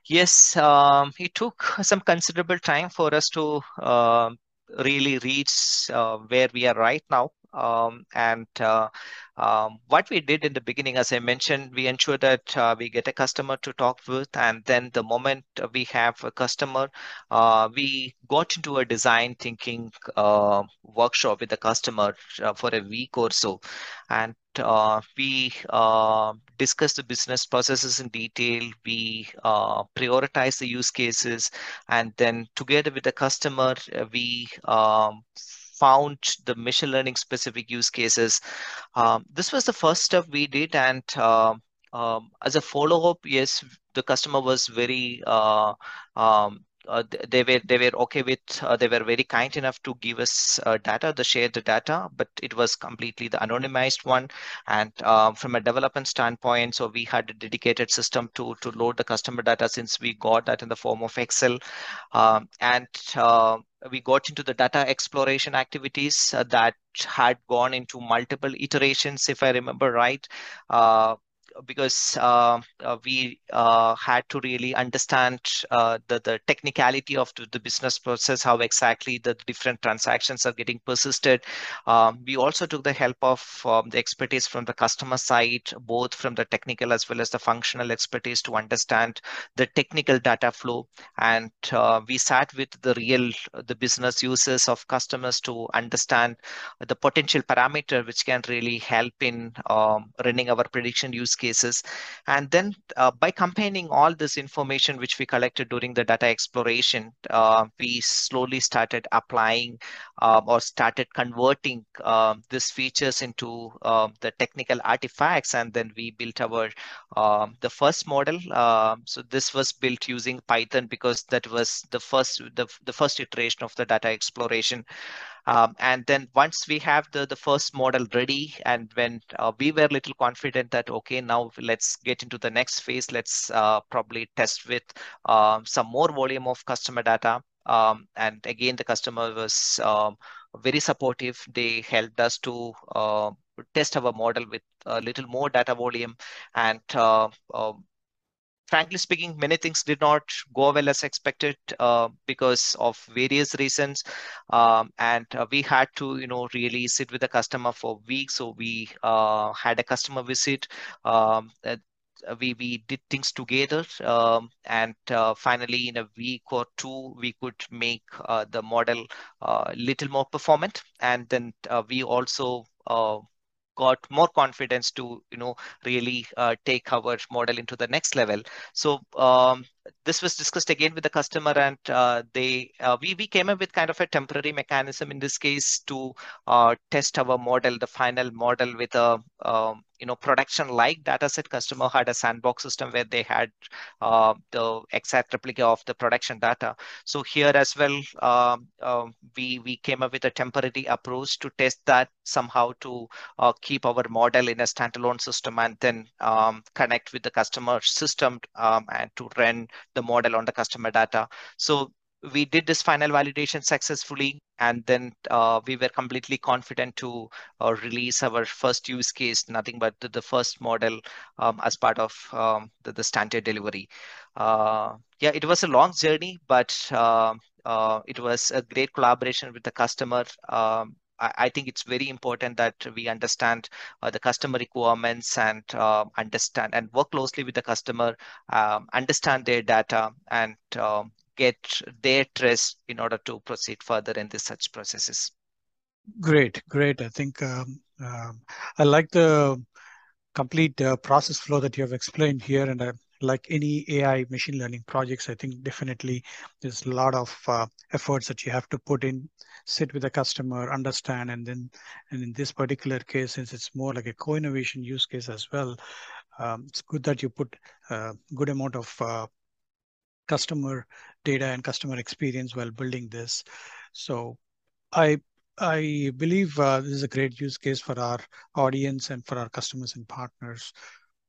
Yes, um, it took some considerable time for us to uh, really reach uh, where we are right now. Um, and uh, um, what we did in the beginning, as I mentioned, we ensure that uh, we get a customer to talk with, and then the moment we have a customer, uh, we got into a design thinking uh, workshop with the customer uh, for a week or so, and uh, we uh, discuss the business processes in detail. We uh, prioritize the use cases, and then together with the customer, uh, we um, found the machine learning specific use cases. Um, this was the first step we did, and um, um as a follow up, yes, the customer was very uh, um, uh, they were they were okay with uh, they were very kind enough to give us uh, data they shared the data but it was completely the anonymized one and uh, from a development standpoint so we had a dedicated system to to load the customer data since we got that in the form of excel um, and uh, we got into the data exploration activities uh, that had gone into multiple iterations if i remember right because uh, uh, we uh, had to really understand uh, the the technicality of the, business process, how exactly the different transactions are getting persisted. Um, we also took the help of um, the expertise from the customer side, both from the technical as well as the functional expertise to understand the technical data flow. And we sat with the real the business users of customers to understand the potential parameter which can really help in um, running our prediction use cases. And then uh, by combining all this information which we collected during the data exploration, uh, we slowly started applying uh, or started converting um, these features into um, the technical artifacts. And then we built our the first model. so this was built using Python because that was the first the, the first iteration of the data exploration. Um, and then once we have the, the first model ready and when uh, we were a little confident that, okay, now let's get into the next phase, let's uh, probably test with uh, some more volume of customer data. Um, and again, the customer was um, very supportive. They helped us to uh, test our model with a little more data volume and uh, um, frankly speaking, many things did not go well as expected uh, because of various reasons. Um, and uh, we had to, you know, really sit with the customer for weeks. So we uh, had a customer visit. Um, we we did things together um, and uh, finally in a week or two we could make uh, the model a uh, little more performant and then we also got more confidence to you know really uh, take our model into the next level. So um, this was discussed again with the customer and uh, they uh, we, we came up with kind of a temporary mechanism in this case to uh, test our model the final model with a um, you know production like dataset customer had a sandbox system where they had uh, the exact replica of the production data. So here as well um, um, we we came up with a temporary approach to test that somehow to uh, keep our model in a standalone system and then um, connect with the customer system um, and to run the model on the customer data. So we did this final validation successfully and then uh, we were completely confident to uh, release our first use case nothing but the, the first model um, as part of um, the, the, standard delivery. Uh, yeah it was a long journey but uh, uh, it was a great collaboration with the customer. Um, I think it's very important that we understand uh, the customer requirements and uh, understand and work closely with the customer, um, understand their data, and um, get their trust in order to proceed further in the such processes. Great, great. I think um, um, I like the complete uh, process flow that you have explained here, and I like any AI machine learning projects, I think definitely there's a lot of uh, efforts that you have to put in, sit with the customer, understand, and then, and in this particular case, since it's more like a co-innovation use case as well, um, it's good that you put a uh, good amount of uh, customer data and customer experience while building this. So I I believe uh, this is a great use case for our audience and for our customers and partners.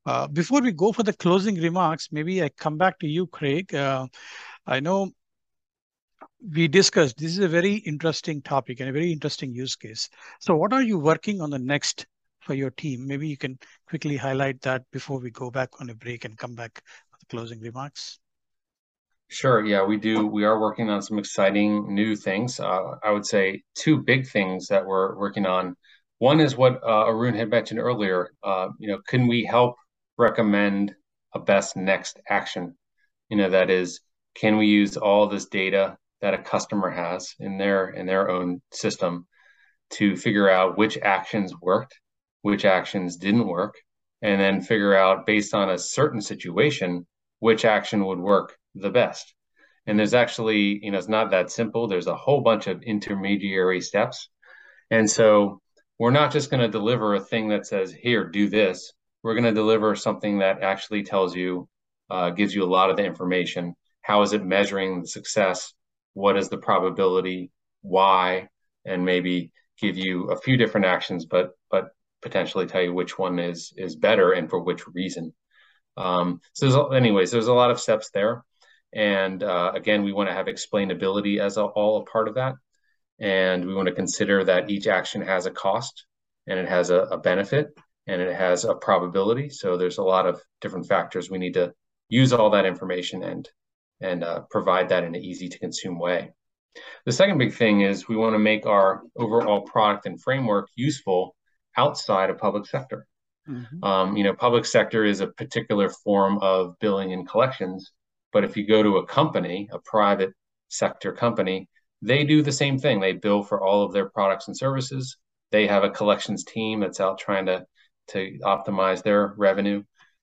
Uh, before we go for the closing remarks, maybe I come back to you, Craig. Uh, I know we discussed this is a very interesting topic and a very interesting use case. So what are you working on the next for your team? Maybe you can quickly highlight that before we go back on a break and come back for the closing remarks. Sure. Yeah, we do. We are working on some exciting new things. Uh, I would say two big things that we're working on. One is what uh, Arun had mentioned earlier. Uh, you know, can we help recommend a best next action? You know, that is, can we use all this data that a customer has in their in their own system to figure out which actions worked, which actions didn't work, and then figure out based on a certain situation which action would work the best. And there's actually, you know, it's not that simple. There's a whole bunch of intermediary steps. And so we're not just going to deliver a thing that says, here, do this. We're going to deliver something that actually tells you, uh, gives you a lot of the information. How is it measuring the success? What is the probability? Why? And maybe give you a few different actions, but but potentially tell you which one is is better and for which reason. Um, so there's, anyways, there's a lot of steps there. And uh, again, we want to have explainability as a, all a part of that. And we want to consider that each action has a cost and it has a, a benefit. and it has a probability. So there's a lot of different factors. We need to use all that information and and uh, provide that in an easy to consume way. The second big thing is we want to make our overall product and framework useful outside of public sector. Mm-hmm. Um, you know, public sector is a particular form of billing and collections, but if you go to a company, a private sector company, they do the same thing. They bill for all of their products and services. They have a collections team that's out trying to to optimize their revenue,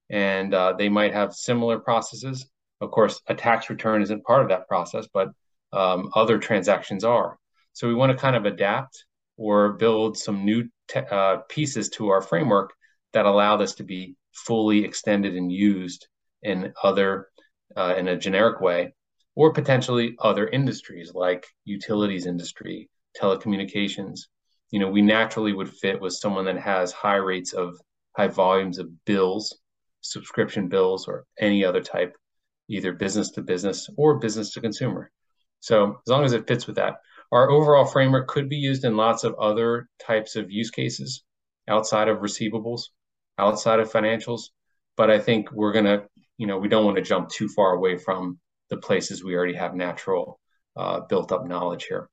and uh, they might have similar processes. Of course, a tax return isn't part of that process, but um, other transactions are. So we want to kind of adapt or build some new te- uh, pieces to our framework that allow this to be fully extended and used in other uh, in a generic way or potentially other industries like utilities industry telecommunications. You know we naturally would fit with someone that has high rates of high volumes of bills subscription bills or any other type either business to business or business to consumer. So as long as it fits with that. Our overall framework could be used in lots of other types of use cases outside of receivables outside of financials but i think we're going to you know we don't want to jump too far away from the places we already have natural uh, built up knowledge here.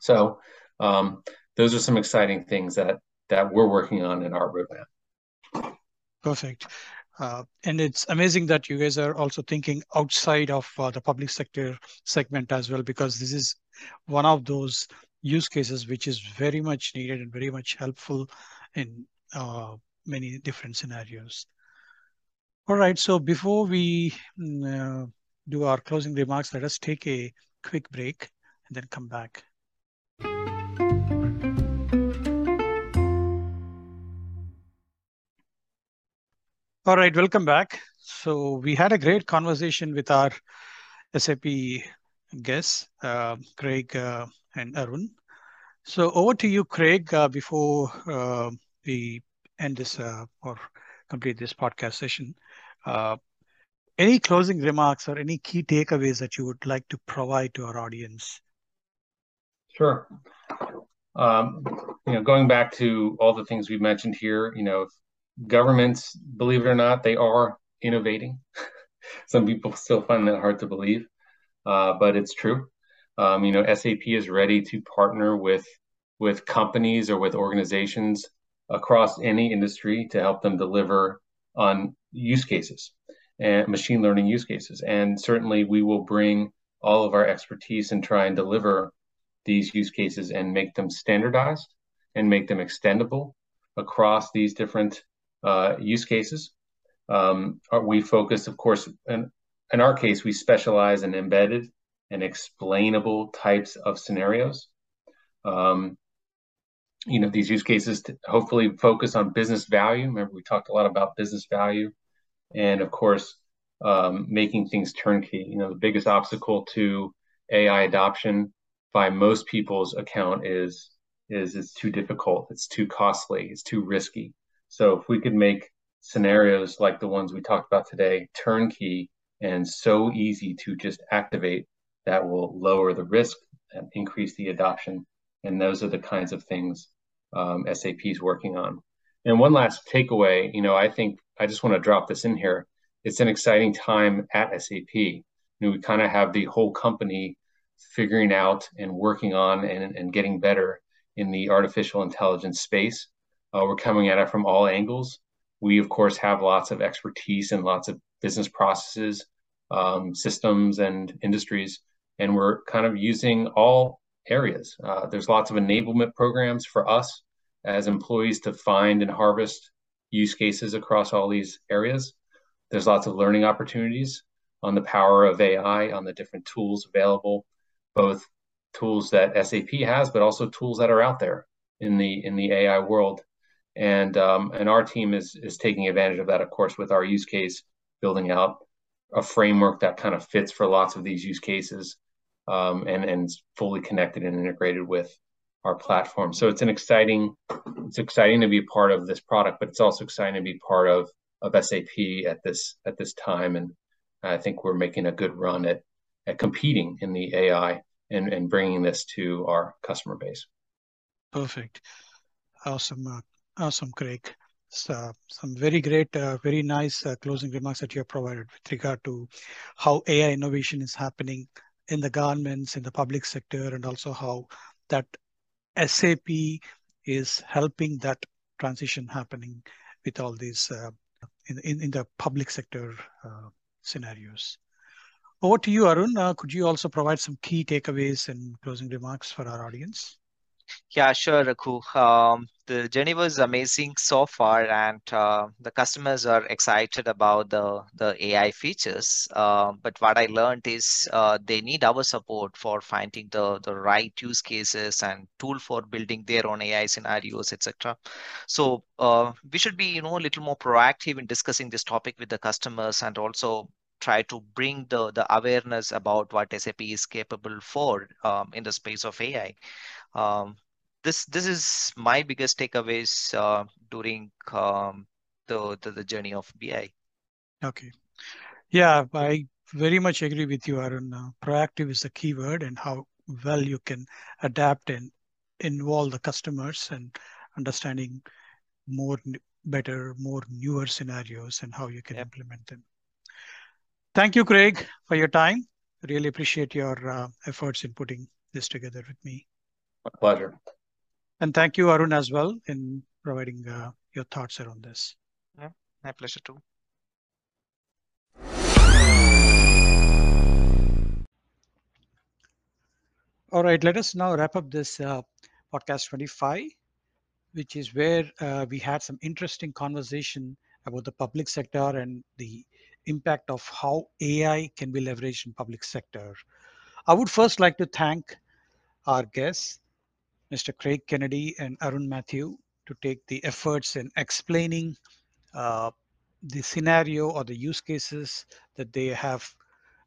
So um, those are some exciting things that that we're working on in our roadmap. Perfect. Uh, and it's amazing that you guys are also thinking outside of uh, the public sector segment as well because this is one of those use cases which is very much needed and very much helpful in uh, many different scenarios. All right, so before we mm, uh, do our closing remarks, let us take a quick break and then come back. All right, welcome back. So we had a great conversation with our SAP guests, uh, Craig uh, and Arun. So over to you, Craig, uh, before uh, we end this uh, or complete this podcast session. Uh, any closing remarks or any key takeaways that you would like to provide to our audience? Sure. Um, you know, going back to all the things we've mentioned here, you know, governments, believe it or not, they are innovating. Some people still find that hard to believe, uh, but it's true. Um, you know, SAP is ready to partner with with companies or with organizations across any industry to help them deliver on use cases and machine learning use cases. And certainly we will bring all of our expertise and try and deliver these use cases and make them standardized and make them extendable across these different uh, use cases. Um, we focus, of course, in, in our case, we specialize in embedded and explainable types of scenarios. Um, you know these use cases hopefully focus on business value remember we talked a lot about business value and of course um, making things turnkey you know the biggest obstacle to ai adoption by most people's account is is it's too difficult it's too costly it's too risky so if we could make scenarios like the ones we talked about today turnkey and so easy to just activate that will lower the risk and increase the adoption and those are the kinds of things um, SAP is working on. And one last takeaway, you know, I think I just want to drop this in here. It's an exciting time at SAP. You know, we kind of have the whole company figuring out and working on and, and getting better in the artificial intelligence space. Uh, we're coming at it from all angles. We, of course, have lots of expertise and lots of business processes, um, systems, and industries. And we're kind of using all areas. Uh, there's lots of enablement programs for us as employees to find and harvest use cases across all these areas. There's lots of learning opportunities on the power of AI, on the different tools available, both tools that SAP has, but also tools that are out there in the in the AI world. And um, and our team is is taking advantage of that, of course, with our use case, building out a framework that kind of fits for lots of these use cases um, and and fully connected and integrated with our platform. So it's an exciting it's exciting to be part of this product, but it's also exciting to be part of of SAP at this at this time. And I think we're making a good run at at competing in the AI and and bringing this to our customer base. Perfect, awesome, uh, awesome, Craig. So, some very great, uh, very nice uh, closing remarks that you have provided with regard to how AI innovation is happening in the governments, in the public sector, and also how that SAP is helping that transition happening with all these uh, in, in, in the public sector uh, scenarios. Over to you, Arun. Uh, could you also provide some key takeaways and closing remarks for our audience? Yeah, sure, Raghu. Um, the journey was amazing so far, and uh, the customers are excited about the the AI features. Uh, but what I learned is uh, they need our support for finding the the right use cases and tool for building their own AI scenarios, etc. So uh, we should be, you know, a little more proactive in discussing this topic with the customers, and also try to bring the the awareness about what SAP is capable for um, in the space of AI um, this this is my biggest takeaways uh, during um, the, the, the journey of BI. Okay, yeah, I very much agree with you, Arun. Uh, proactive is the key word, and how well you can adapt and involve the customers and understanding more better, more newer scenarios and how you can yep. implement them. Thank you, Craig, for your time. Really appreciate your uh, efforts in putting this together with me. My pleasure. And thank you, Arun, as well, in providing uh, your thoughts around this. Yeah, my pleasure too. All right, let us now wrap up this uh, podcast 25, which is where uh, we had some interesting conversation about the public sector and the impact of how AI can be leveraged in public sector. I would first like to thank our guests, Mr. Craig Kennedy and Arun Matthew to take the efforts in explaining uh, the scenario or the use cases that they have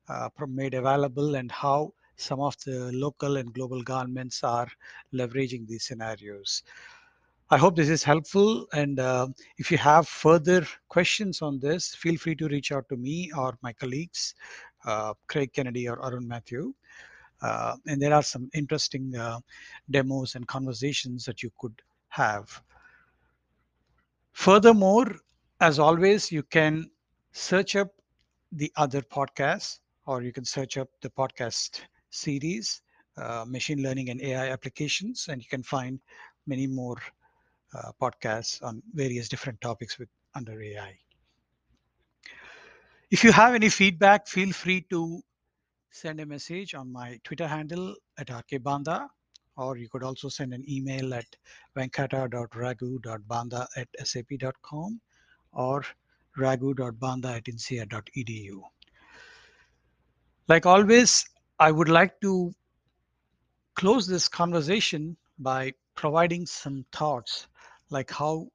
uh, made available and how some of the local and global governments are leveraging these scenarios. I hope this is helpful. And uh, if you have further questions on this, feel free to reach out to me or my colleagues, uh, Craig Kennedy or Arun Matthew. Uh, and there are some interesting uh, demos and conversations that you could have. Furthermore, as always, you can search up the other podcasts or you can search up the podcast series, uh, machine learning and AI applications, and you can find many more Uh, podcasts on various different topics with under AI. If you have any feedback, feel free to send a message on my Twitter handle at rkbanda, or you could also send an email at venkata.raghu.banda at sap.com or raghu.banda at insead.edu. Like always, I would like to close this conversation by providing some thoughts like how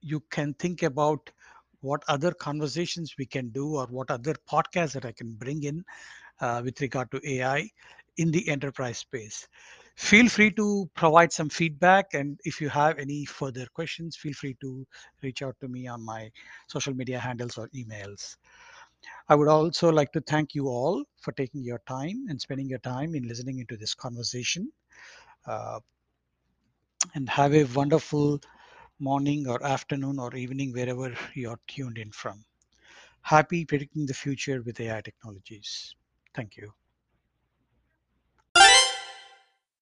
you can think about what other conversations we can do or what other podcasts that I can bring in uh, with regard to AI in the enterprise space. Feel free to provide some feedback. And if you have any further questions, feel free to reach out to me on my social media handles or emails. I would also like to thank you all for taking your time and spending your time in listening into this conversation. Uh, and have a wonderful morning or afternoon or evening wherever you're tuned in from. Happy predicting the future with AI technologies. Thank you.